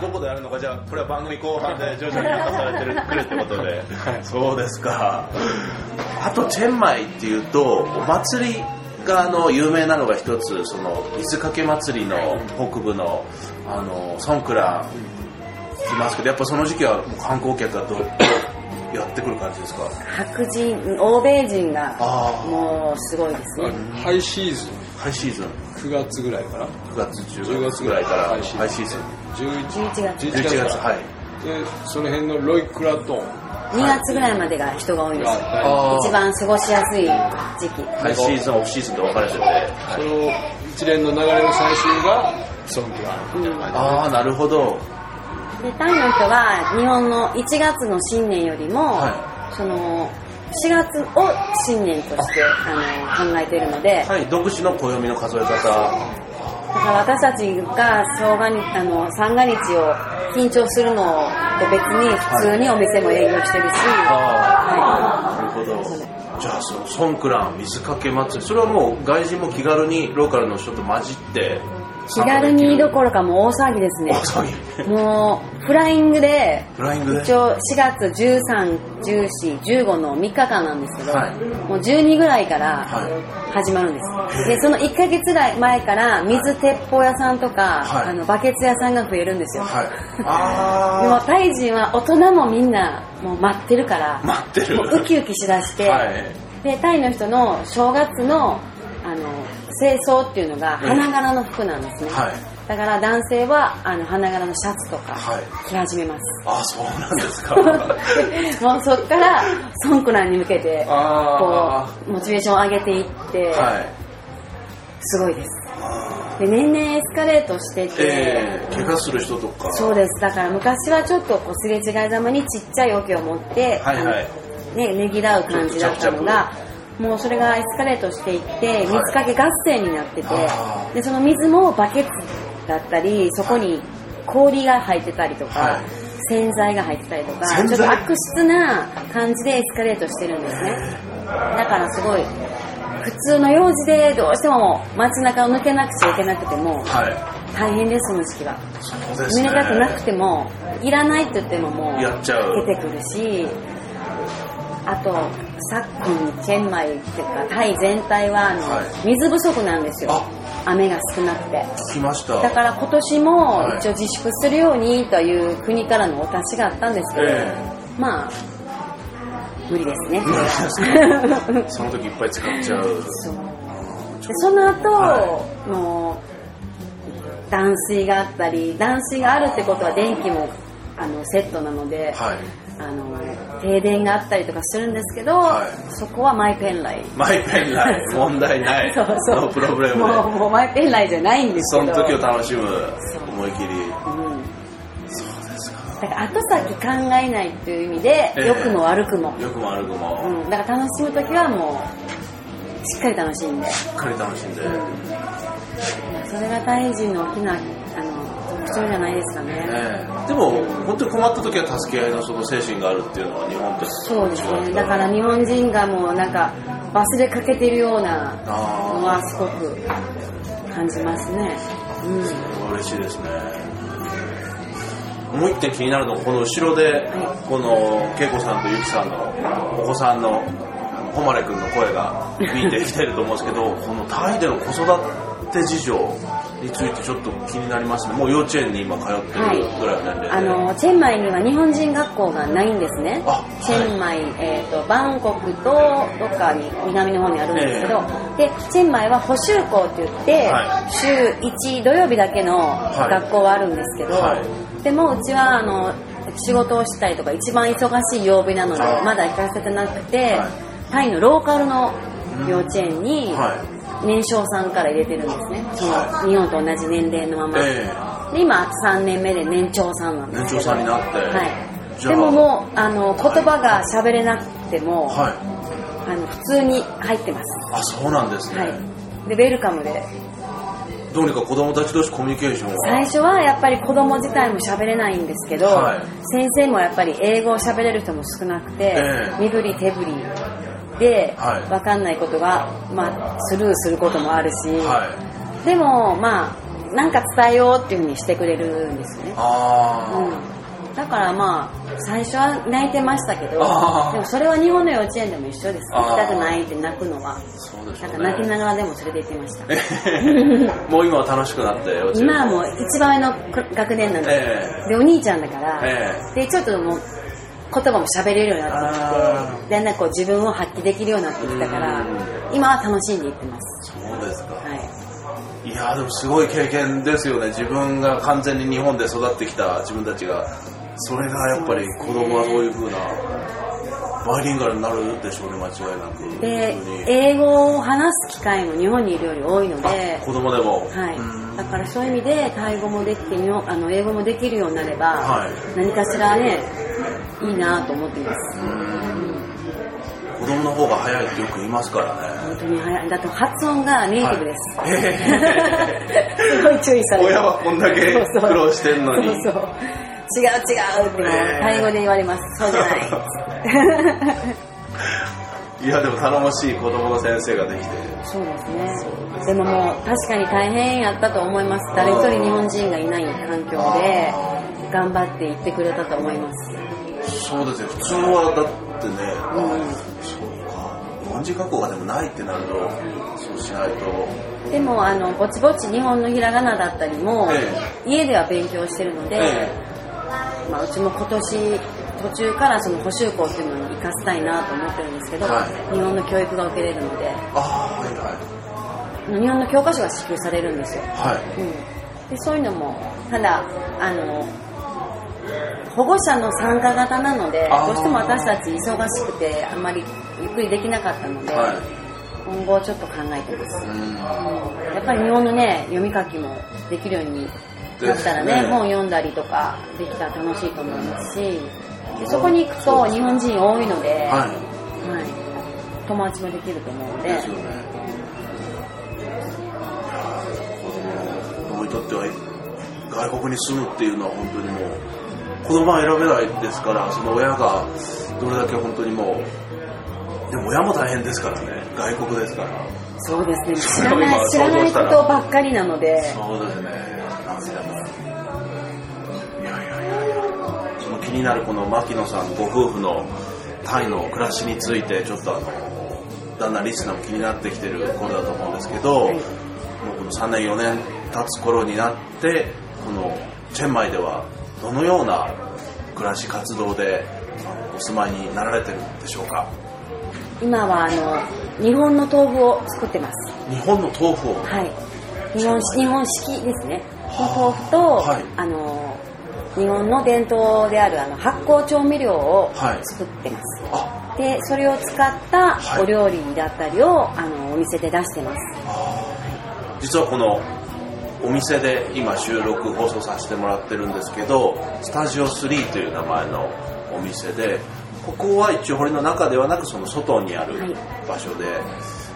どこでやるのかじゃあこれは番組後半で徐々に明かされてるくるってことで、そうですか。あとチェンマイっていうとお祭りがあの有名なのが一つその水かけ祭りの北部のあのソンクラ聞きますけどやっぱその時期はもう観光客がど やってくる感じですか？白人欧米人があもうすごいですね。ハイシーズンハイシーズン9月ぐらいから？9月10月ぐらいからハイシーズン11 11月。11月。はい。でその辺のロイクラトン。2月ぐらいまでが人が多いんですよ。あー一番過ごしやすい時期。ハイシーズンオフシーズンと分かれてて、その一連の流れの最終がソンクラああなるほど。でタイの人は日本の1月の新年よりも、はその4月を新年としてあ。の考えているので。はい独自の暦の数え方。だから私たちが正月にあの三が日を緊張するのと別に普通にお店も営業してるし、ああ。なるほど。じゃあそのソンクラン水かけ祭り。それはもう外人も気軽にローカルの人と混じって気軽にどころかもう大騒ぎですね。大騒ぎ。もうフライングで一応4月13、14、15の3日間なんですけど、はい。もう12ぐらいからは始まるんです、でその1ヶ月ぐらい前から水鉄砲屋さんとか、はい。あのバケツ屋さんが増えるんですよ、はい。でもあタイ人は大人もみんなもう待ってるからあ待ってる。ウキウキしだして、はい。でタイの人の正月のあの清掃っていうのが花柄の服なんですね、はい。だから男性はあの花柄のシャツとかはい。着始めます、ああそうなんですか。もうそっからソンクランに向けてこあうモチベーションを上げていって、あはい。すごいです。で年々エスカレートしてて、ええ。怪我する人とか。そうです。だから昔はちょっとこうすれ違いざまにちっちゃい桶を持って、はいはい。ね、ねぎらう感じだったのがもうそれがエスカレートしていって水かけ合戦になってて、あー。でその水もバケツだったりそこに氷が入ってたりとか、はい。洗剤が入ってたりとかちょっと悪質な感じでエスカレートしてるんですね。だからすごい普通の用事でどうしても街中を抜けなくちゃいけなくてもはい。大変ですその時期は。そうですね。濡れたくなくてもいらないって言ってももうやっちゃう。出てくるしあと昨今チェンマイっていうかタイ全体はあの、はい。水不足なんですよ。あ。雨が少なくて。聞きました。だから今年もはい。一応自粛するようにという国からのお達しがあったんですけど、えまあ無理ですね。その時いっぱい使っちゃう。そう。でその後、はもう断水があったり断水があるってことは電気もあのセットなので、はいあの停電があったりとかするんですけど、はい。そこはマイペンライ。マイペンライ。問題ない。そうそう。ノープロブレムで。もうもうマイペンライじゃないんですそけどの時を楽しむ思い切り。うん。そうですか。だから後先考えないっていう意味で、ええ。良くも悪くも、よくも悪くも、うん、だから楽しむ時はもうしっかり楽しんで。しっかり楽しんで、それがタイ人の大きなあの特徴じゃないですかね、ええでも本当に困った時は助け合いのその精神があるっていうのは日本とそうですね。だから日本人がもうなんか忘れかけてるようなあのはすごく感じますね、うん、それは嬉しいですね。もう一点気になるのがこの後ろでこの恵子さんとゆきさんのお子さんの誉れ君の声が見てきてると思うんですけどこのタイでの子育て事情についてちょっと気になりますね。もう幼稚園に今通ってるぐらいの年齢で、あのチェンマイには日本人学校がないんですね。あチェンマイ、えー、とバンコクとどっかに南の方にあるんですけど、でチェンマイは補修校って言って、は週1土曜日だけの学校はあるんですけど、はい。でもうちはあの仕事をしたりとか一番忙しい曜日なのであまだ行かせてなくて、はい。タイのローカルの幼稚園には年少さんから入れてるんですね。そのは日本と同じ年齢のまま、えで今3年目で年長さんなんです年長さんになって。はい。でももうあの言葉が喋れなくても、はい。あの普通に入ってます。あそうなんですね、はい。でウェルカムで。どうにか子供たち同士コミュニケーションを。最初はやっぱり子供自体も喋れないんですけど、はい。先生もやっぱり英語を喋れる人も少なくて、ええ。身振り手振りではい。分かんないことが、まあ、スルーすることもあるし、はい。でもまあなんか伝えようっていうふうにしてくれるんですよね、うん、だからまあ最初は泣いてましたけどでもそれは日本の幼稚園でも一緒です。行きたくないって泣くのは。そうでしょうんね。なか泣きながらでも連れて行ってました。もう今は楽しくなって幼稚園。今はもう一番上の学年なんです、え。でお兄ちゃんだから、え。でちょっともう言葉も喋れるようになってあきてだんだんこう自分を発揮できるようになってきたからうん。今は楽しんでいってます。そうですか、はい。い、やーでもすごい経験ですよね。自分が完全に日本で育ってきた自分たちが。それがやっぱり子供はそういう風なバイリンガルになるでしょうね間違いなく。で英語を話す機会も日本にいるより多いのであ子供でも。はい。うん、だからそういう意味でタイ語もできてあの英語もできるようになれば、はい。何かしらねいいなと思っています。子供の方が早いってよく言いますからね。本当に早い。だって発音がネイティブです、はい。へすごい注意される親はこんだけ苦労してんのに。そうそう。違う違うってもタイ語で言われます。そうじゃない。いやでも頼もしい子供の先生ができて。そうですね。でももう確かに大変やったと思います。誰一人日本人がいない環境で頑張って行ってくれたと思いますそうですね普通はだってね、うん。そうか。日本人学校がでもないってなるとそうしないと。でもあのぼちぼち日本のひらがなだったりも、え家では勉強してるので、えまあ、うちも今年途中からその補修校っていうのに生かしたいなと思ってるんですけど、はい。日本の教育が受けれるので。ああはいは日本の教科書が支給されるんですよ、いはい。うん、でそういうのもただあの保護者の参加型なのでどうしても私たち忙しくてあんまりゆっくりできなかったので、はい。今後ちょっと考えてます、やっぱり日本のね読み書きもできるようになったらねね。本読んだりとかできたら楽しいと思いますしでそこに行くと日本人多いので、ははい。友達もできると思うので。子供にとっては外国に住むっていうのは本当にもう子供は選べないですからその親がどれだけ本当にもうでも親も大変ですからね。外国ですから。そうですね。知らない知らないことばっかりなので。そうですね。いやいやいやいや。その気になるこの牧野さんご夫婦のタイの暮らしについてちょっとあのだんだんリスナーも気になってきてる頃だと思うんですけど、はい。もうこの3年4年経つ頃になってこのチェンマイではどのような暮らし活動でお住まいになられてるんでしょうか？今はあの日本の豆腐を作ってます。日本の豆腐を？はい。日本日本式ですね。の豆腐と、はい。あの日本の伝統であるあの発酵調味料をはい。作ってます、あ、でそれを使ったはい。お料理だったりを、あのお店で出してます。実はこのお店で今収録放送させてもらってるんですけどスタジオ3という名前のお店でここは一応堀の中ではなくその外にあるはい。場所で、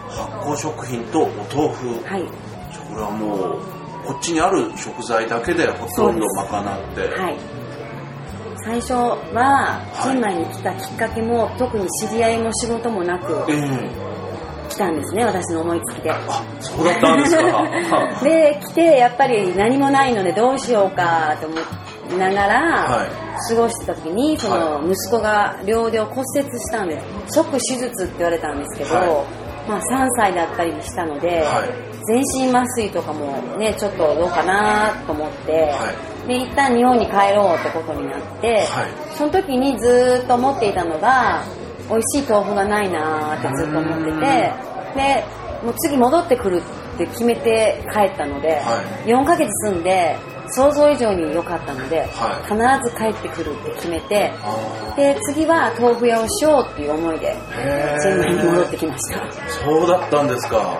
発酵食品とお豆腐、はい。これはもうこっちにある食材だけでほとんど賄って、はい。最初はチェンマイに来たきっかけも特に知り合いも仕事もなく。ええ来たんですね私の思いつきで。あそうだったんですか。で来てやっぱり何もないのでどうしようかと思いながら、はい。過ごしてた時にその息子が両腕を骨折したんです即手術って言われたんですけど、はまあ、3歳だったりしたので、はい。全身麻酔とかもねちょっとどうかなと思って、はで一旦日本に帰ろうってことになって、はい。その時にずーっと思っていたのが美味しい豆腐がないなーってずっと思っててでもう次戻ってくるって決めて帰ったので、は4ヶ月住んで想像以上に良かったので、は必ず帰ってくるって決めてあで次は豆腐屋をしようっていう思いでー。へチェンマイに戻ってーきました。そうだったんですか。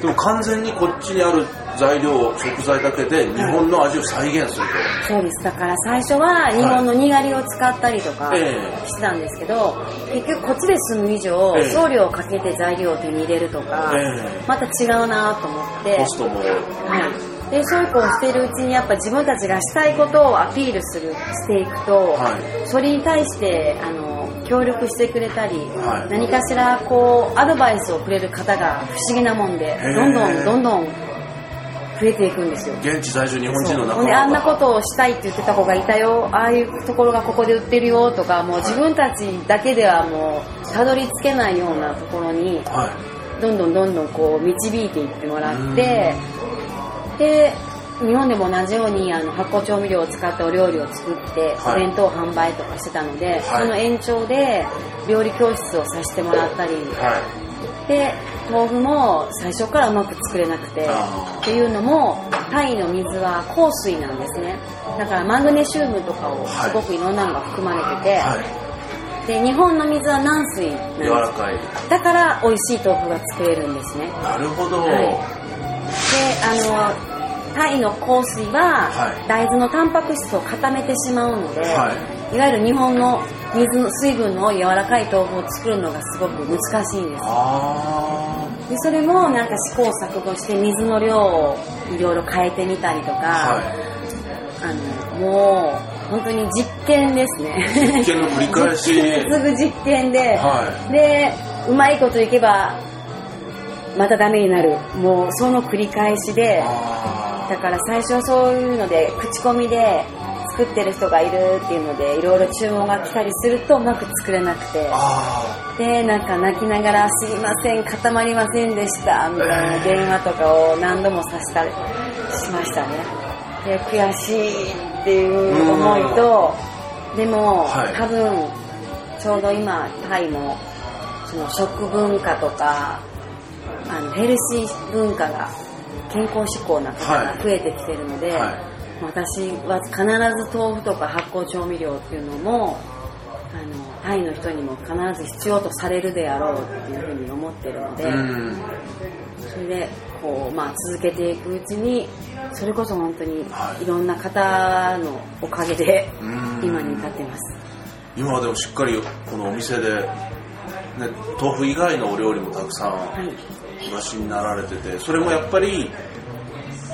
でも完全にこっちにある材料食材だけで日本の味を再現するそうです。だから最初は日本のにがりを使ったりとかええ。してたんですけど、結局こっちで住む以上、ええ。送料をかけて材料を手に入れるとか、ええ。また違うなと思って。コストも。はい、でそういうこうしているうちにやっぱ自分たちがしたいことをアピールするしていくと、はい。それに対してあの協力してくれたり、はい。何かしらこうアドバイスをくれる方が不思議なもんでーどんどんどんどん増えていくんですよ。現地在住日本人の仲間ほんであんなことをしたいって言ってた子がいたよ。ああいうところがここで売ってるよとかもう自分たちだけではもうたどり着けないようなところにはどんどんどんどんこう導いていってもらってで日本でも同じようにあの発酵調味料を使ったお料理を作って、はい。お弁当販売とかしてたので、はい。その延長で料理教室をさせてもらったり。い。はで豆腐も最初からうまく作れなくてっていうのもタイの水は硬水なんですね。だからマグネシウムとかをすごくいろんなのが含まれてて、い。はで日本の水は軟水なんです。い柔らかい。だから美味しい豆腐が作れるんですね。なるほど、はい。であのタイの香水ははい。大豆のタンパク質を固めてしまうので、、はい。わゆる日本の水の水分の柔らかい豆腐を作るのがすごく難しいんです。あでそれもなんか試行錯誤して水の量をいろいろ変えてみたりとか、あはあのもう本当に実験ですね。実験の繰り返し。実験に次ぐ実験で、はでうまいこといけばまたダメになる。もうその繰り返しで。あだから最初はそういうので口コミで作ってる人がいるっていうのでいろいろ注文が来たりするとうまく作れなくて。あでなんか泣きながら「すいません固まりませんでした」みたいな電話とかを何度もさせたりしましたね。で悔しいっていう思いとでも、はい。多分ちょうど今タイもその食文化とかあのヘルシー文化が健康志向な方が増えてきてるので、はい私は必ず豆腐とか発酵調味料っていうのもあのタイの人にも必ず必要とされるであろうっていうふうに思ってるので、あうん。それでこう、まあ、続けていくうちにそれこそ本当にはい。いろんな方のおかげでうん。今に至ってます。今はでもしっかりこのお店で、ね、豆腐以外のお料理もたくさんはい。お出しになられててそれもやっぱり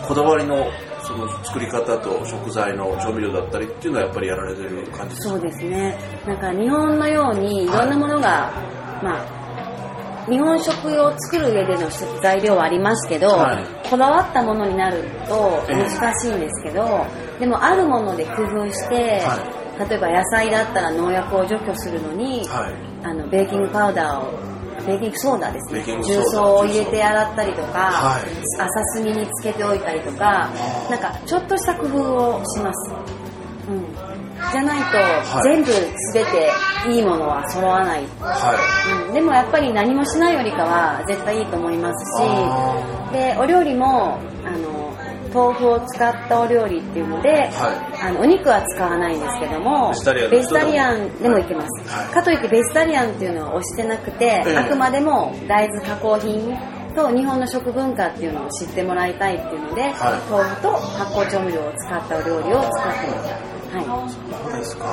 こだわりのその作り方と食材の調味料だったりっていうのはやっぱりやられてる感じですか？そうですね。なんか日本のようにいろんなものが、まあ、日本食を作る上での材料はありますけど、はい。こだわったものになるとええ。難しいんですけど、でもあるもので工夫して、は例えば野菜だったら農薬を除去するのに、はい。あのベーキングパウダーをベーキングソーダ。ですね重曹を入れて洗ったりとか、はい。浅炭につけておいたりとかなんかちょっとした工夫をします、うん、じゃないと、はい。全部全ていいものは揃わない、はうん、でもやっぱり何もしないよりかは絶対いいと思いますしでお料理もあの豆腐を使ったお料理っていうので、はあのお肉は使わないんですけどもベジタリアン。でもいけます、はい。かといってベジタリアンっていうのは推してなくて、ええ。あくまでも大豆加工品と日本の食文化っていうのを知ってもらいたいっていうので、はい。豆腐と発酵調味料を使ったお料理を作ってました、はい、そうですか。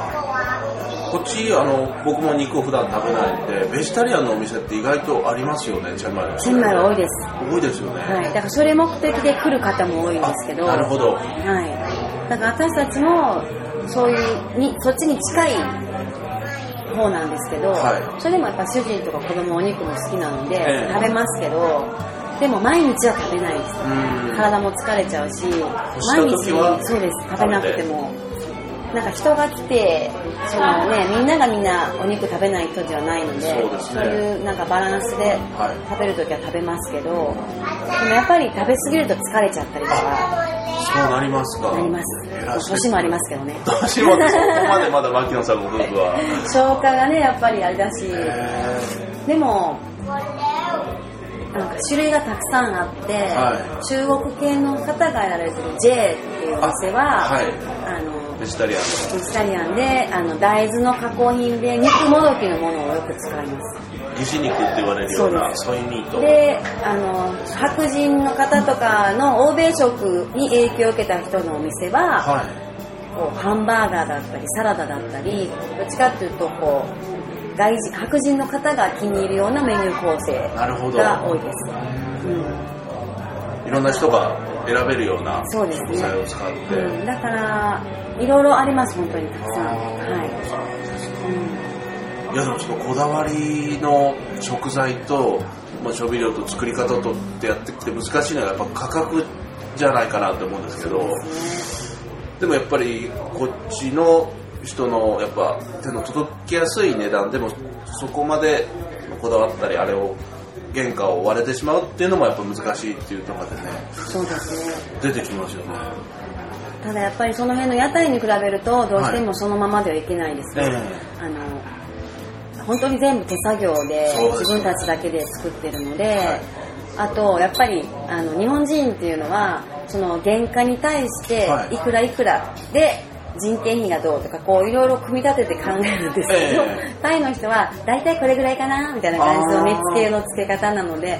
こっちあの僕も肉を普段食べないんでベジタリアンのお店って意外とありますよねチェンマイのチェンマイは多いです。多いですよね、はい、だからそれ目的で来る方も多いんですけど。なるほど。はい、だから私たちもそういうにそっちに近い方なんですけど、はい。それでもやっぱ主人とか子供お肉も好きなので、ええ。食べますけどでも毎日は食べないです。うん。体も疲れちゃうし毎日そうです。食べなくてもなんか人が来てその、ね、みんながみんなお肉食べない人ではないのでそうね。いうなんかバランスではい。食べるときは食べますけど、でもやっぱり食べ過ぎると疲れちゃったりとかそうなりますか。なります年もありますけどね。年もそこまでまだ牧野さんご夫婦は。消化がねやっぱりあれだしへでもなんか種類がたくさんあって、は中国系の方がやられてる J っていうお店はあはい。あのーベジタリアン。ベジタリアンであの大豆の加工品で肉もどきのものをよく使います。の疑似肉って言われるようなソイミート。であの白人の方とかの欧米食に影響を受けた人のお店は、はい。こうハンバーガーだったりサラダだったりどっちかっていうとこう外人白人の方が気に入るようなメニュー構成が多いです、うん、いろんな人が選べるような食材を使って、うん、だからいろいろあります本当にたくさん。はい、いやでもそのこだわりの食材と、まあ、調味料と作り方とってやってきて難しいのはやっぱ価格じゃないかなって思うんですけどでもやっぱりこっちの人のやっぱ手の届きやすい値段でもそこまでこだわったりあれを原価を割れてしまうっていうのもやっぱ難しいっていうところでね。うん、そうですね。出てきますよね。ただやっぱりその辺の屋台に比べるとどうしてもそのままではいけないですね、えあの本当に全部手作業で自分たちだけで作ってるので、はい。あとやっぱりあの日本人っていうのはその原価に対してはい。いくらいくらで人件費がどうとかこういろいろ組み立てて考えるんですけど、えタイの人は大体これぐらいかなみたいな感じの値付けの付け方なので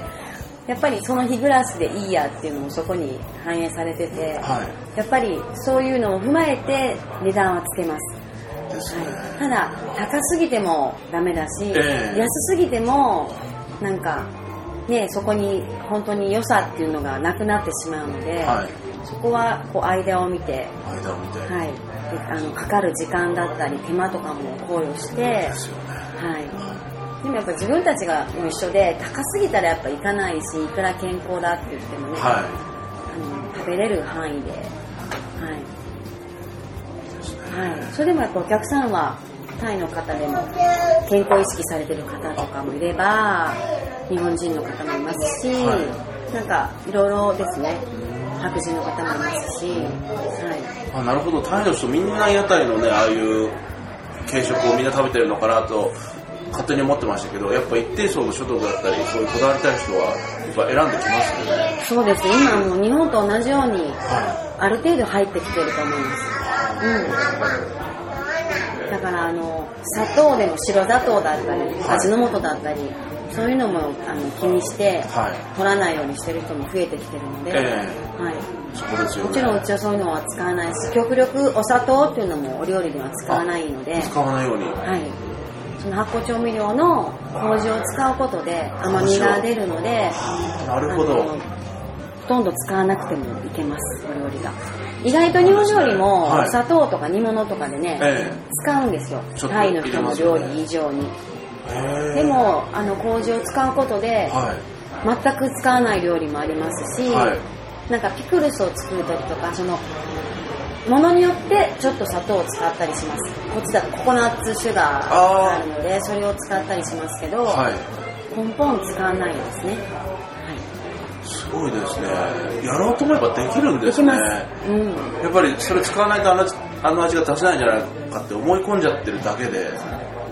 やっぱりその日暮らしでいいやっていうのもそこに反映されてて、はい。やっぱりそういうのを踏まえて値段はつけます。ですね、はい、ただ高すぎてもダメだし、ええ。安すぎてもなんかねそこに本当に良さっていうのがなくなってしまうので、はいそこはこう間を見て、間を見て、はい、であのかかる時間だったり手間とかも考慮して、ね。はい、でもやっぱ自分たちが一緒で高すぎたらやっぱ行かないしいくら健康だって言ってもね、はあの食べれる範囲で、はい。はい、それでもやっぱお客さんはタイの方でも健康意識されてる方とかもいれば日本人の方もいますし、はなんかいろいろですね白人の方もいますし、はい、あなるほど。タイの人みんな屋台のねああいう軽食をみんな食べてるのかなと勝手に思ってましたけどやっぱ一定層の所得だったりそういうこだわりたい人はやっぱ選んできますよね。そうですね。今もう日本と同じようにはある程度入ってきてると思います。うん。だからあの砂糖でも白砂糖だったり味の素だったりそういうのもあの気にしてはい。取らないようにしてる人も増えてきてるので、えはい。ね。もちろんうちはそういうのは使わないし極力お砂糖っていうのもお料理では使わないので、使わないように。はい。その発酵調味料の麹を使うことで甘みが出るので、なるほど。ほとんど使わなくてもいけます、お料理が。意外と日本料理もはい。砂糖とか煮物とかでね、え使うんですよ。タイの人の料理以上に。でも、あの、麹を使うことで、はい全く使わない料理もありますし、はいなんかピクルスを作ったりとか、その、ものによってちょっと砂糖を使ったりします。こっちだとココナッツシュガーがあるので、それを使ったりしますけど、はい根本使わないですね。すごいですねやろうと思えばできるんはい。ですね。うん。やっぱりそれ使わないとあの味あの味が出せないんじゃないかって思い込んじゃってるだけで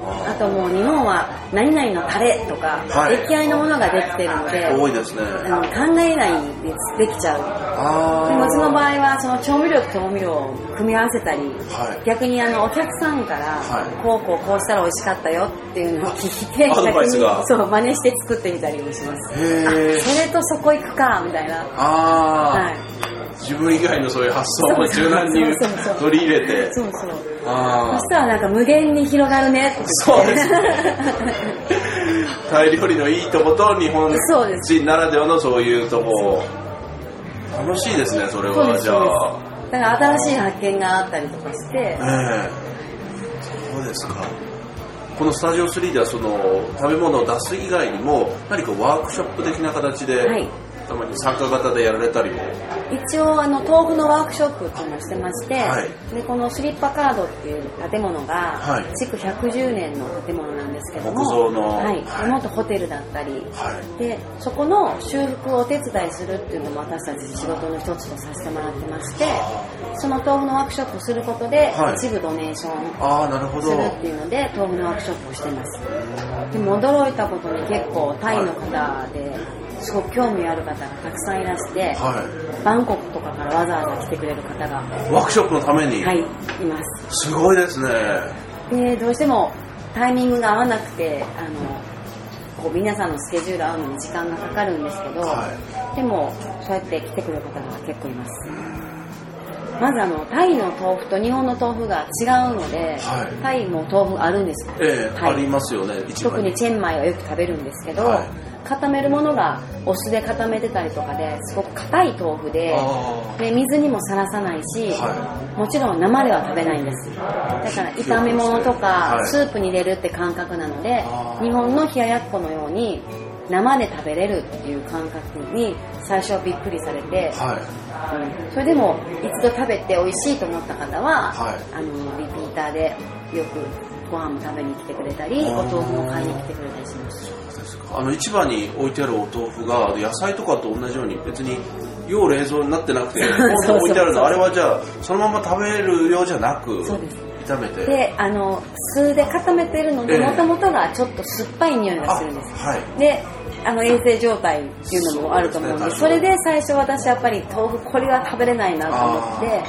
あともう日本は何々のタレとか、はい出来合いのものができてるので、多いですねあの考えないでできちゃう。あでもうちの場合はその調味料と調味料を組み合わせたり、はい逆にあのお客さんから、はいこうこうこうしたら美味しかったよっていうのを聞いて、逆にそう真似して作ってみたりもします。あそれとそこ行くかみたいな。ああ、はい。自分以外のそういう発想も柔軟に取り入れて。そうそう。あそしたらなんか無限に広がるね。ってそうです タイ料理のいいとこと日本人ならではのそういうとこ楽しいですねそれは。じゃあ。だから新しい発見があったりとかして、ええ。そうですか。このスタジオ3ではその食べ物を出す以外にも何かワークショップ的な形で、はいたまに参加型でやられたりも？一応あの豆腐のワークショップっていうのをしてまして、はい。でこのスリッパカードっていう建物が、はい。築110年の建物なんですけども木造の。はい。はい。元ホテルだったり、はい。でそこの修復をお手伝いするっていうのも私たち仕事の一つとさせてもらってましてその豆腐のワークショップをすることで、はい。一部ドネーションするっていうので豆腐のワークショップをしてます。でも驚いたことに結構タイの方ですごく興味ある方がたくさんいらして、はバンコクとかからわざわざ来てくれる方が、いワークショップのために、はい、います。すごいですね。でどうしてもタイミングが合わなくてあのこう皆さんのスケジュール合うのに時間がかかるんですけど、はでもそうやって来てくれる方が結構います。まずあのタイの豆腐と日本の豆腐が違うので、はい。タイも豆腐あるんですええはい。ありますよね特にチェンマイはよく食べるんですけど、はい固めるものがお酢で固めてたりとかですごく硬い豆腐であで水にもさらさないし、はもちろん生では食べないんです。だから炒め物とかはい。スープに入れるって感覚なので、あー。日本の冷ややっこのように生で食べれるっていう感覚に最初はびっくりされて、はい。うん。それでも一度食べて美味しいと思った方は、はい。あのリピーターでよくご飯も食べに来てくれたりお豆腐も買いに来てくれたりします。そうですかあの市場に置いてあるお豆腐が野菜とかと同じように別に要冷蔵になってなくてポンと置いてあるの。あれはじゃあそのまま食べるようじゃなくそうです炒めてであの酢で固めてるのでええ。もともとがちょっと酸っぱい匂いがあするんです。はい。であの衛生状態っていうのもあると思うんでそれで最初私やっぱり豆腐これは食べれないなと思って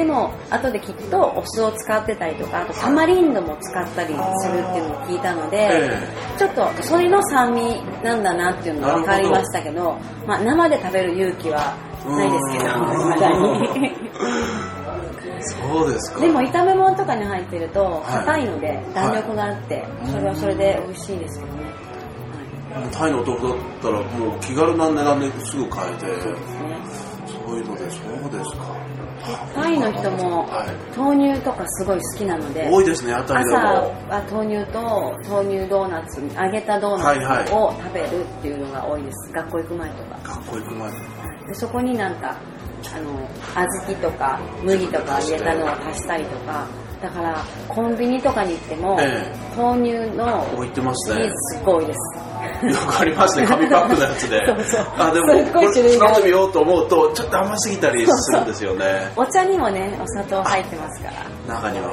でも後できっとお酢を使ってたりとかあとタマリンドも使ったりするっていうのを聞いたので、えちょっとそれの酸味なんだなっていうのが分かりましたけどまあ、生で食べる勇気はないですけどうんまだに。そうですか。でも炒め物とかに入ってるとはい。硬いので弾力があってそれはそれで美味しいですよね、タイのお豆腐だったらもう気軽な値段ですぐ買えて。そうね。そういうのでそうですかタイの人もはい豆乳とかすごい好きなので多いですね朝も。は豆乳と豆乳ドーナツ揚げたドーナツを食べるっていうのが多いです。学校行く前とか。学校行く前。にでそこになんかあの小豆とか麦とか入れたのを足したりとかだからコンビニとかに行っても、え豆乳のシリーズすっごいです よくありますね。紙パックのやつで。あでもこれ飲んでみようと思うとちょっと甘すぎたりするんですよね。お茶にもねお砂糖入ってますから。中には、い。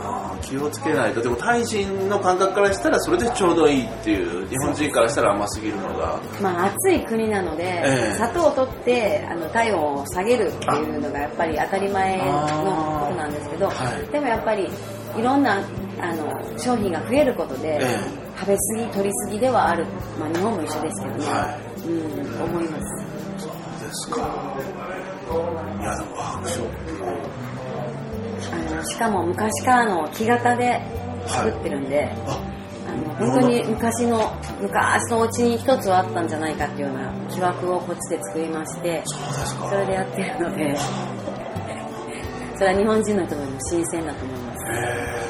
あー気をつけないと。でもタイ人の感覚からしたらそれでちょうどいいっていう日本人からしたら甘すぎるのが。まあ暑い国なので、ええ。砂糖を取ってあの体温を下げるっていうのがやっぱり当たり前のことなんですけど、はい。でもやっぱりいろんなあの商品が増えることで、え食べ過ぎ取り過ぎではある、まあ、日本も一緒ですけどね、はうん思います。ですか。いやでもワークショップあのしかも昔からの木型で作ってるんで、ああの本当に昔の昔のお家に一つはあったんじゃないかっていうような木枠をこっちで作りましてそれでやってるので それは日本人の人にも新鮮だと思います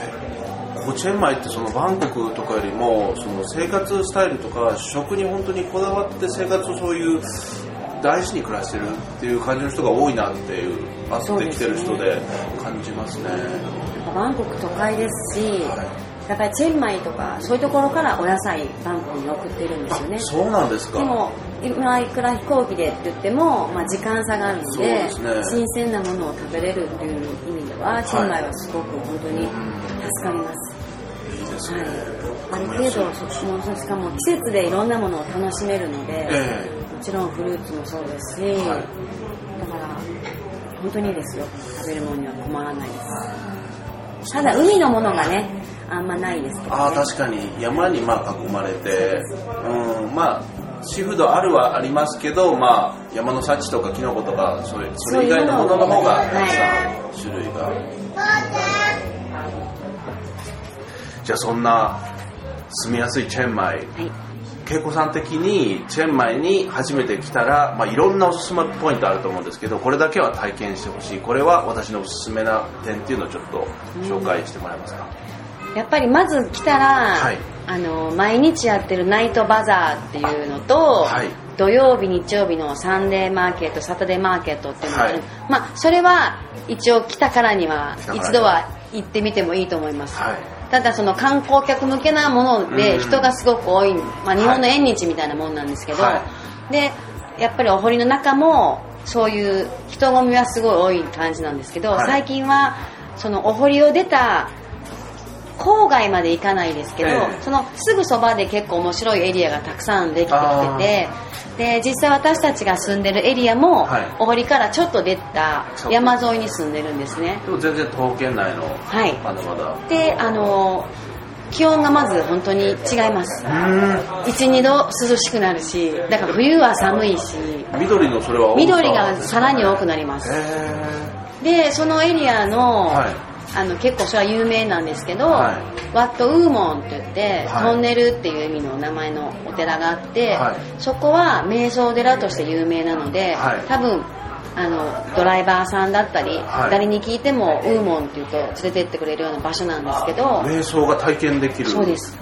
チェンマイってそのバンコクとかよりもその生活スタイルとか食に本当にこだわって生活をそういう大事に暮らしてるっていう感じの人が多いなっていう会ってきてる人で感じますね。やっぱバンコク都会ですし、はい。やっぱりチェンマイとかそういうところからお野菜バンコクに送ってるんですよね。あそうなんですか。でも今いくら飛行機でって言っても、まあ、時間差があるのでね。新鮮なものを食べれるっていう意味ではチェンマイはすごく本当に助かります、ですね、はい、ある程度そもうしかも季節でいろんなものを楽しめるので、えもちろんフルーツもそうですし、はい。だから本当にいいですよ。食べるものには困らないです。ただ海のものがねあんまないですけど、ね、ああ確かに。山にまあ囲まれてうんまあシーフードあるはありますけどまあ山の幸とかキノコとかそういうそれ以外のものの方がたくさん種類がじゃあそんな住みやすいチェンマイ。はい。恵子さん的にチェンマイに初めて来たら、まあ、いろんなおすすめポイントあると思うんですけどこれだけは体験してほしい。これは私のおすすめな点っていうのをちょっと紹介してもらえますか、やっぱりまず来たら、はい。あの毎日やってるナイトバザーっていうのと、はい。土曜日日曜日のサンデーマーケットサタデーマーケットっていうのがはい。まあそれは一応来たからには来たからには。一度は行ってみてもいいと思います、はいただその観光客向けなものうん。で人がすごく多い、まあ、日本の縁日みたいなもんなんですけど、はでやっぱりお堀の中もそういう人混みはすごい多い感じなんですけど、はい。最近はそのお堀を出た郊外まで行かないですけど、ええ。そのすぐそばで結構面白いエリアがたくさんできてきててで実際私たちが住んでるエリアも、はい。お堀からちょっと出た山沿いに住んでるんですね。でも全然東県内のはい。まだまだ。であの気温がまず本当に違います。12度涼しくなるしだから冬は寒いし緑のそれは緑がさらに多くなります。へでそのエリアの,、はいあの結構それは有名なんですけど、はワットウーモンって言って、はい。トンネルっていう意味の名前のお寺があって、はい。そこは瞑想寺として有名なので、はい。多分あのドライバーさんだったり、はい。誰に聞いてもウーモンっていうと連れてってくれるような場所なんですけど瞑想が体験できる。そうです。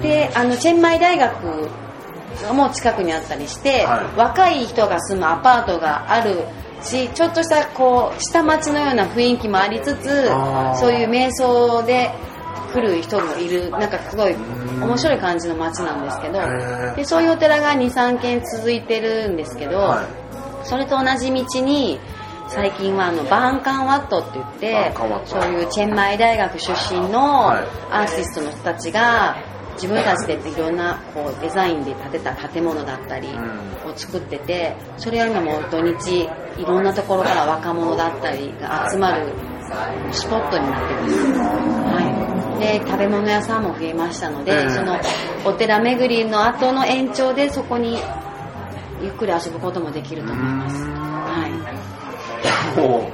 であのチェンマイ大学も近くにあったりして、はい。若い人が住むアパートがあるしちょっとしたこう下町のような雰囲気もありつつそういう瞑想で来る人もいるなんかすごいん面白い感じの町なんですけどでそういうお寺が23軒続いてるんですけど、はい。それと同じ道に最近はあのバーンカンワットって言ってそういうチェンマイ大学出身のはい。アーティストの人たちが自分たちでいろんなこうデザインで建てた建物だったりうん。を作っててそれは今もう土日いろんなところから若者だったりが集まるスポットになってるんです、はい、で食べ物屋さんも増えましたので、ええそのお寺巡りの後の延長でそこにゆっくり遊ぶこともできると思います、はい、も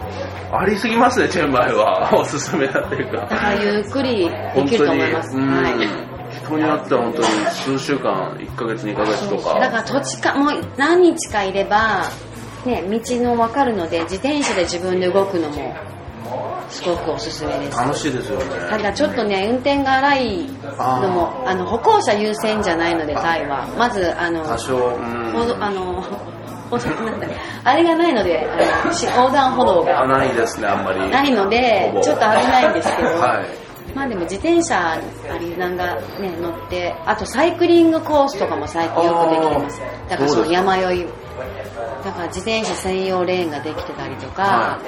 うありすぎますねチェンマイは。おすすめだっていうか。だからゆっくりできると思います、うんはい人によっては本当に数週間1ヶ月2ヶ月とか。だから土地かもう何日かいれば、ね、道の分かるので自転車で自分で動くのもすごくおすすめです。楽しいですよね。ただちょっとね運転が荒いのもあの歩行者優先じゃないのでタイは。まずあの多少あの あれがないのであのし横断歩道あがないですねあんまり。ないのでちょっと危ないんですけど、はいまあでも自転車ありなんかね乗ってあとサイクリングコースとかも最近よくできてます。だからその山酔いだから自転車専用レーンができてたりとか、は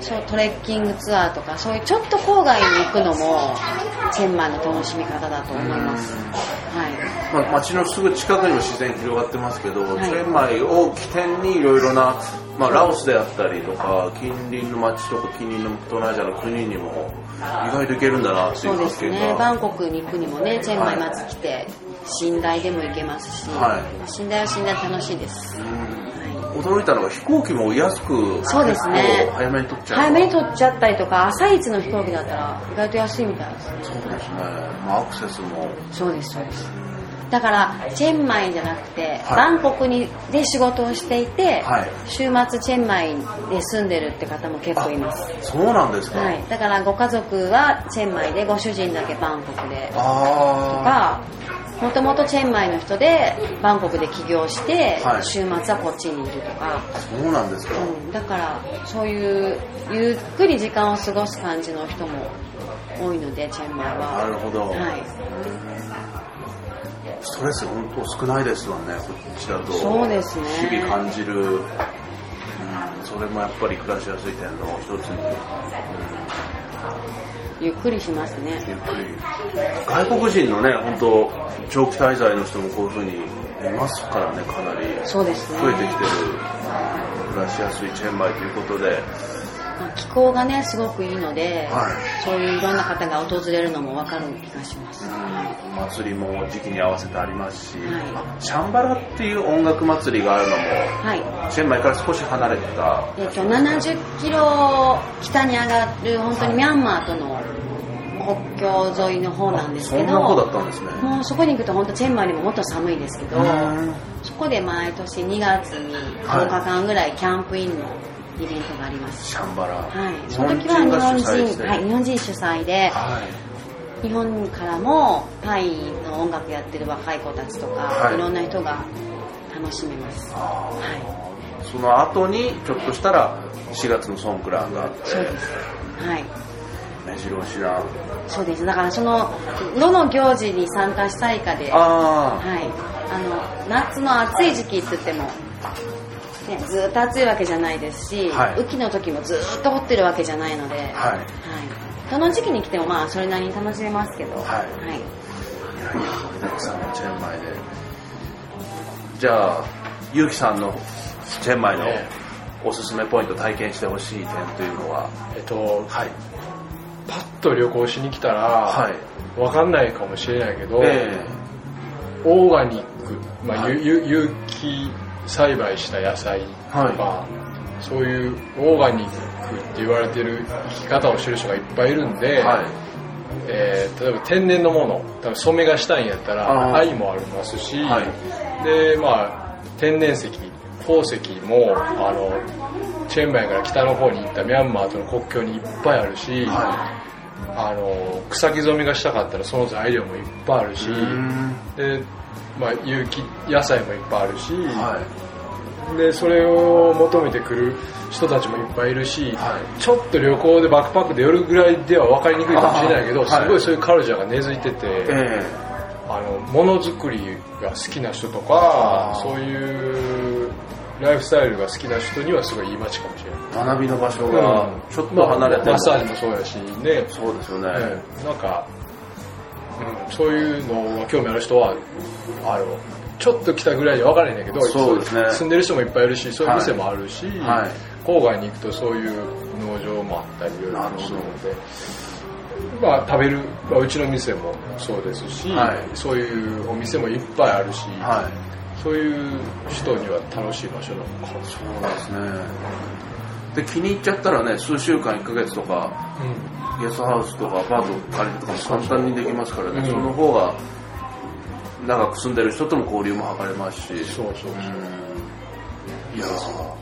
そうトレッキングツアーとかそういうちょっと郊外に行くのもチェンマイの楽しみ方だと思います。はい。まあ、街のすぐ近くにも自然広がってますけど、い。チェンマイを起点にいろいろな、まあ、ラオスであったりとか近隣の街とか近隣の東南アジアの国にも意外と行けるんだなっていそううですね。バが。ンコクに行くにもねチェンマイまず来て寝台でも行けますし、は寝台は寝台楽しいです。うん。驚いたのが飛行機も安くそうですね。早めに取っちゃう。早めに取っちゃったりとか朝一の飛行機だったら意外と安いみたいです。そうですね、まあ、アクセスも。そうですそうですだからチェンマイじゃなくて、はい。バンコクにで仕事をしていて、はい。週末チェンマイで住んでるって方も結構います。そうなんですか、はい、だからご家族はチェンマイでご主人だけバンコクでとあかもともとチェンマイの人でバンコクで起業して、はい。週末はこっちにいるとか、あそうなんですか、うん、だからそういうゆっくり時間を過ごす感じの人も多いのでチェンマイは。なるほど、はいストレス本当少ないですわねこっちだと。そうですね。日々感じる、うん、それもやっぱり暮らしやすい点の一つに、ゆっくりしますね。ゆっくり。外国人のね本当長期滞在の人もこういうふうにいますからねかなり。そうですね。増えてきてる。暮らしやすいチェンマイということでまあ気候がねすごくいいので、はい。そういういろんな方が訪れるのも分かる気がします、お祭りも時期に合わせてありますし、はシャンバラっていう音楽祭りがあるのもはい。チェンマイから少し離れたえっと70キロ北に上がる本当にミャンマーとの国境沿いの方なんですけどもうそこに行くと本当チェンマイよりももっと寒いですけどうん。そこで毎年2月に10日間ぐらいキャンプインのイベントがあります、シャンバラ、はい、日その時は日本人、はい、日本人主催ではい。日本からもタイの音楽やってる若い子たちとか、はい。い、ろんな人が楽しめます。はその後にちょっとしたら4月のソンクランがあって。いそうです。はい。目白押しなそうです。だからそのどの行事に参加したいかであはい、あの夏の暑い時期って言っても、ね、ずっと暑いわけじゃないですし、はい。雨季の時もずっと降ってるわけじゃないので、はい。あはい。どの時期に来てもまあそれなりに楽しめますけど、はい。はい。いやいや盛りだくさんのチェンマイで。じゃあゆうきさんのチェンマイのえおすすめポイント体験してほしい点というのは？えっと、はい。パッと旅行しに来たら、はい。わかんないかもしれないけど、えオーガニック、まあはい。ゆゆ有機栽培した野菜とか、はそういうオーガニックって言われてる生き方をしてる人がいっぱいいるんで、えはい。えー例えば天然のもの多分染めがしたいんやったあらー。藍もありますし、はい。でまあ天然石鉱石もあのチェンマイから北の方に行ったミャンマーとの国境にいっぱいあるし、はあの草木染めがしたかったらその材料もいっぱいあるし、で、まあ、有機野菜もいっぱいあるし、はい。でそれを求めてくる人たちもいっぱいいるし、はい。ちょっと旅行でバックパックで寄るぐらいでは分かりにくいかもしれないけど、はい。すごいそういうカルチャーが根付いてて、えあのものづくりが好きな人とかそういうライフスタイルが好きな人にはすごいいい街かもしれない。え学びの場所がちょっと離れてまあマッサージもそうやしね、そうですよね、ええ。なんか、うん、そういうのが興味ある人はあのちょっと来たぐらいで分からへんねんけどそうですね。住んでる人もいっぱいいるしそういう店もあるし、はい。郊外に行くとそういう農場もあったりいろいろするので。まあ、食べる、まあ、うちの店もそうですし、はい。そういうお店もいっぱいあるし、はい。そういう人には楽しい場所なのかそうですねで気に入っちゃったらね数週間1ヶ月とかれない、ゲストハウスとかアパート借りるとかも簡単にできますからね、うん。その方が長く住んでる人との交流も図れますし。そうそうそう、いやー。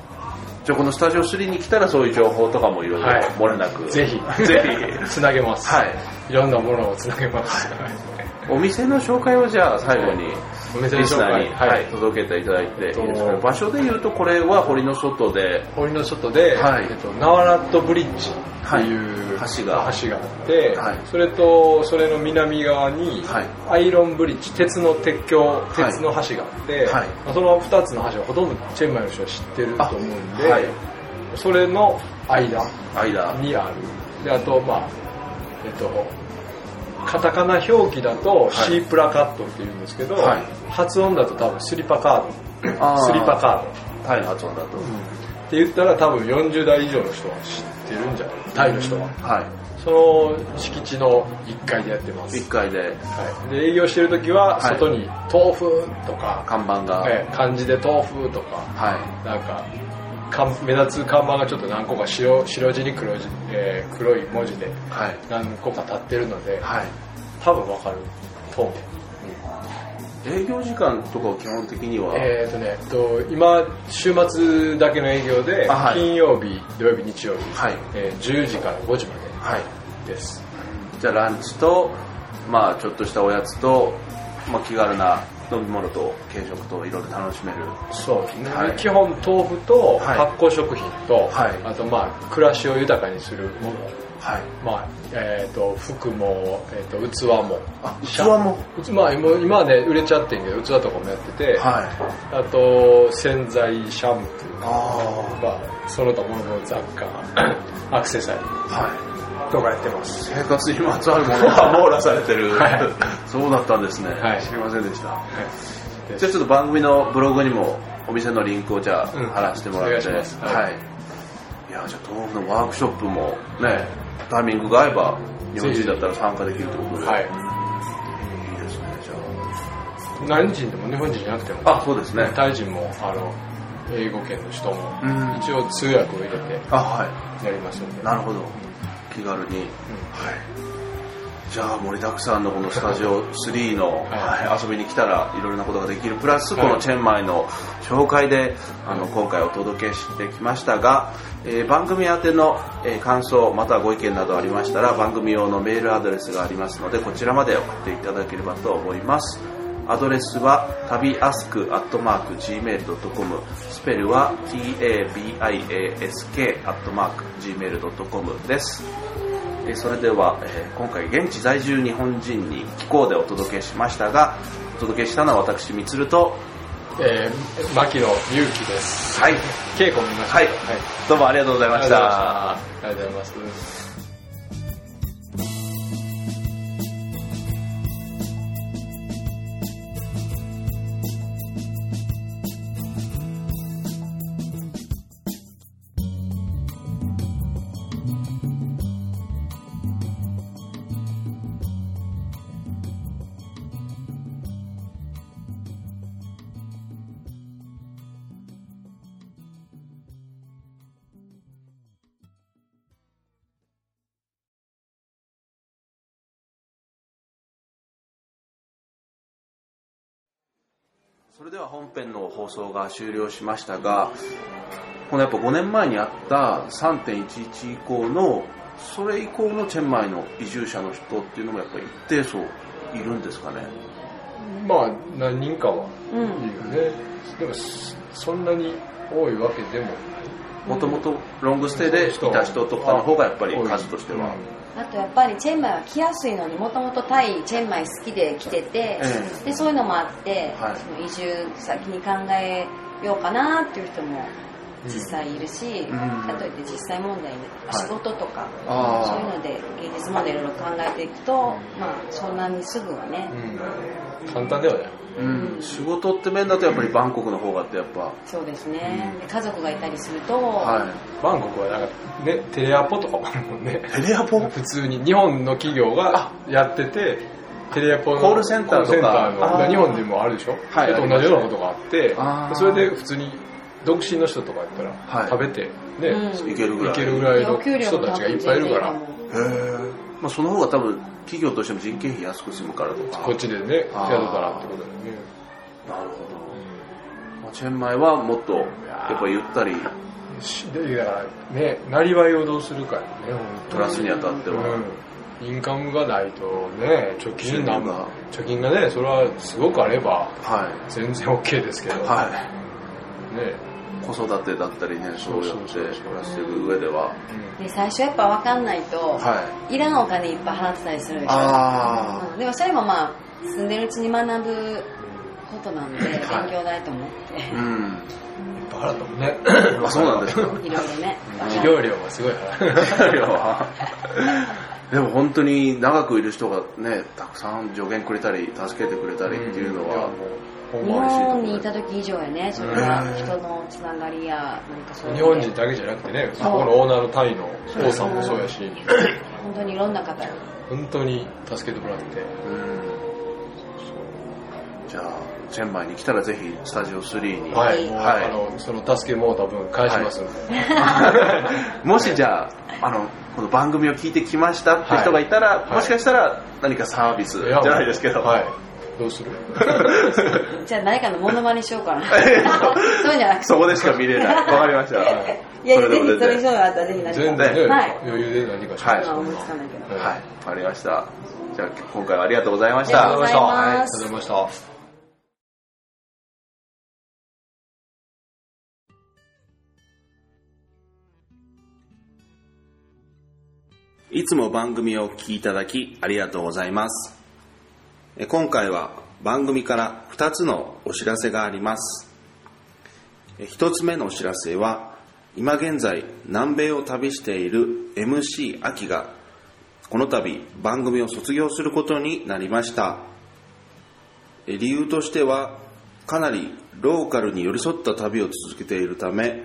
じゃあこのスタジオ3に来たらそういう情報とかもいろいろはい。漏れなく、ぜひ。ぜつなげます、はい。いろんなものをつなげます、はいひお店の紹介をじゃあ最後にお店のリスナーに、紹介はい届けていただいていいですか？ねと場所で言うとこれは堀の外で堀の外で、はい。えっと、ナワラットブリッジっていう、はい。橋が橋があって、はい。それとそれの南側に、はい。アイロンブリッジ鉄の鉄橋い。鉄の橋があって、はい。まあその2つの橋はほとんどチェンマイの人は知ってると思うんで、あはい。それの間間。にある。であとまあえっとカタカナ表記だとい。C プラカットって言うんですけど、はい。発音だと多分スリパカード。スリパカード。タイの発音だと、って言ったら多分40代以上の人は知ってるんじゃない？タイの人は、はい。その敷地の1階でやってます、1階で。はい、で営業してる時ははい。外に豆腐とか、看板が、え漢字で豆腐とか。はい。なんか目立つ看板がちょっと何個か白白地に黒字、えー黒い文字ではい。何個か立ってるのではい。多分わかる。と思う。営業時間とかは基本的には、えーとねえっと今週末だけの営業であはい。金曜日土曜日日曜日、はい。えー10時から5時まはい。でです。じゃあランチとまあちょっとしたおやつと、まあ、気軽な飲み物と軽食といろいろ楽しめる。そうはい。基本豆腐とはい。発酵食品と、はい。あとまあ暮らしを豊かにするもの。はい。まあえー、と服も、えー、と器も。あ器も？器まあ今今はね売れちゃってんけど器とかもやってて、はい。あと洗剤シャンプー。あまあ、その他ものの雑貨アクセサリー。はいとかやってます。生活にまつわるものが 網羅されてる、はい。そうだったんですね、はい。知りませんでした。はい。じゃあちょっと番組のブログにもお店のリンクをじゃあうん。貼らせてもらって、お願いします。はい、い、やじゃあ豆腐のワークショップもね。タイミングが合えば日本人だったら参加できるということで、はい。いいですねじゃ何人でも日本人じゃなくても。ああそうですね。タイ人もあの英語圏の人もうん。一応通訳を入れてあはい。やりますので。なるほど気軽に、はい。じゃあ盛りだくさんのこのスタジオ3の、遊びに来たらいろいろなことができる。プラスはい。このチェンマイの紹介であの今回お届けしてきましたが、えー番組宛ての、えー感想またはご意見などありましたら番組用のメールアドレスがありますのでこちらまで送っていただければと思いますアドレスは旅アスクアットマーク Gmail.com スペルは tabiask アットマーク Gmail.com ですえーそれでは、えー今回現地在住日本人に気候でお届けしましたがお届けしたのは私みつるとえー、牧野祐希です。はい稽古見ました。はい、どうもありがとうございました。ありがとうございます。それでは本編の放送が終了しましたがこのやっぱ5年前にあった3.11以降のそれ以降のチェンマイの移住者の人っていうのもやっぱり一定数いるんですかね？まあ、何人かは。いるよね。でも、そそんなに多いわけでももともとロングステイでいた人とかの方がやっぱり数としては、あとやっぱりチェンマイは来やすいのにもともとタイチェンマイ好きで来てて、えでそういうのもあって、はい。その移住先に考えようかなっていう人も実際いるし、ん。かといって実際問題ではい。仕事とか、そういうので現実問題いろいろ考えていくと、まあそんなにすぐはね、うん、簡単ではない。うん。仕事って面だとやっぱりバンコクの方がってやっぱ、そうですね、で家族がいたりすると、はバンコクはなんか、ね、テレアポとかもあるもんね。いテレアポ？普通に日本の企業がやってて、テレアポのコールセンターとか。コールセンターのあー。日本でもあるでしょ、はいと同じようなことがあってそれで普通に独身の人とかやったら、はい。食べて、ねうん。いけるぐらい。いけるぐらいの人たちがいっぱいいるから。へえ、まあ、その方が多分企業としても人件費安く済むからとか。こっちでねあー。宿からってことだよね、なるほど、まあ、チェンマイはもっとやっぱゆったり。だからねなりわいをどうするかよねプラスにあたっては、うん。インカムがないとね貯金なんが貯金がねそれはすごくあればは全然 OK ですけど、い。はね。い子育てだったりねそうやって暮らしていく上では。で最初やっぱ分かんないと、はい。いらんお金いっぱい払ってたりするでしょ。でもそれもまあ住んでるうちに学ぶことなんで、勉強代と思って。あうん。バカだったもんね。あそうなんですか？いろいろね。授業料がすごい払うでも本当に長くいる人がねたくさん助言くれたり助けてくれたりっていうのは、ほん日本にいた時以上やねそれは人のつながりや何かそういう。日本人だけじゃなくてねそこのオーナーのタイの王さんもそうやし。本当にいろんな方が本当に助けてもらって。うん。じゃあチェンマイに来たらぜひスタジオ3に、はい、もうはい。あのその助けも多分返しますんで、もしじゃああのこの番組を聞いてきましたって人がいたら、はい。もしかしたら何かサービスじゃないですけど、はいどうする？じゃあ誰かのモノマネしようかな。そうじゃなくて。そこでしか見れない。わかりました、いやぜひそれ以上があったらぜひ何か全然。ね、はい。余裕で何かしはい。ます今思いつかないけど。はい。わかりました。じゃあ今回はありがとうございました。ありがとうございます。はいありがとうございました。いつも番組をお聞きいただきありがとうございます。今回は番組から2つのお知らせがあります。1つ目のお知らせは、今現在南米を旅している MC 秋がこの度番組を卒業することになりました。理由としては、かなりローカルに寄り添った旅を続けているため、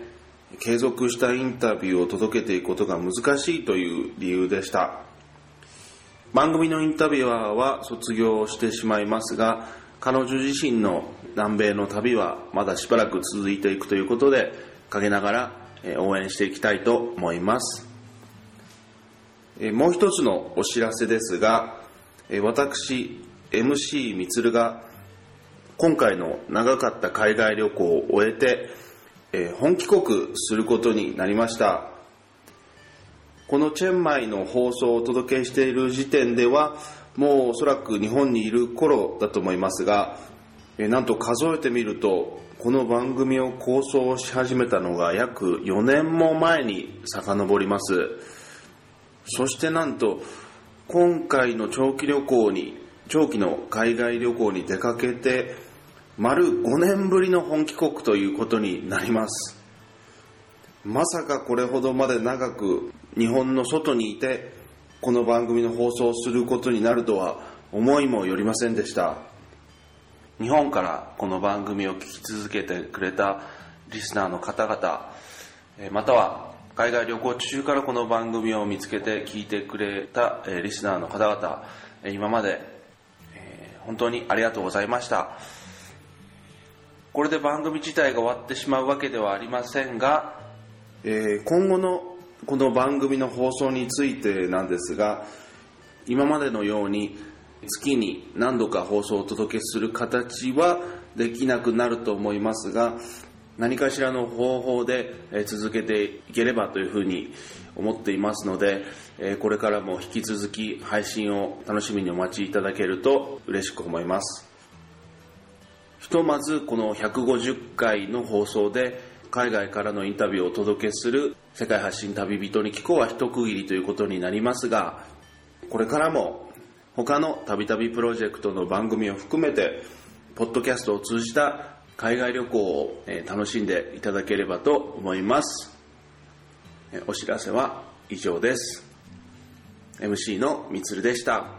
継続したインタビューを届けていくことが難しいという理由でした番組のインタビュアーは卒業してしまいますが彼女自身の南米の旅はまだしばらく続いていくということで陰ながら応援していきたいと思います。もう一つのお知らせですが私 MC みつるが今回の長かった海外旅行を終えて本帰国することになりました。このチェンマイの放送をお届けしている時点ではもうおそらく日本にいる頃だと思いますが、えなんと数えてみると、この番組を構想し始めたのが約4年も前に遡ります。そしてなんと、今回の長期旅行に、長期の海外旅行に出かけて、丸5年ぶりの本帰国ということになります。まさかこれほどまで長く日本の外にいてこの番組の放送をすることになるとは思いもよりませんでした。日本からこの番組を聞き続けてくれたリスナーの方々または海外旅行中からこの番組を見つけて聞いてくれたリスナーの方々今まで本当にありがとうございました。これで番組自体が終わってしまうわけではありませんが、え今後のこの番組の放送についてなんですが今までのように月に何度か放送をお届けする形はできなくなると思いますが何かしらの方法で続けていければというふうに思っていますのでこれからも引き続き配信を楽しみにお待ちいただけると嬉しく思います。ひとまずこの150回の放送で海外からのインタビューをお届けする世界発信旅人に聞こうは一区切りということになりますがこれからも他のたびたびプロジェクトの番組を含めてポッドキャストを通じた海外旅行を楽しんでいただければと思います。お知らせは以上です。MC のみつるでした。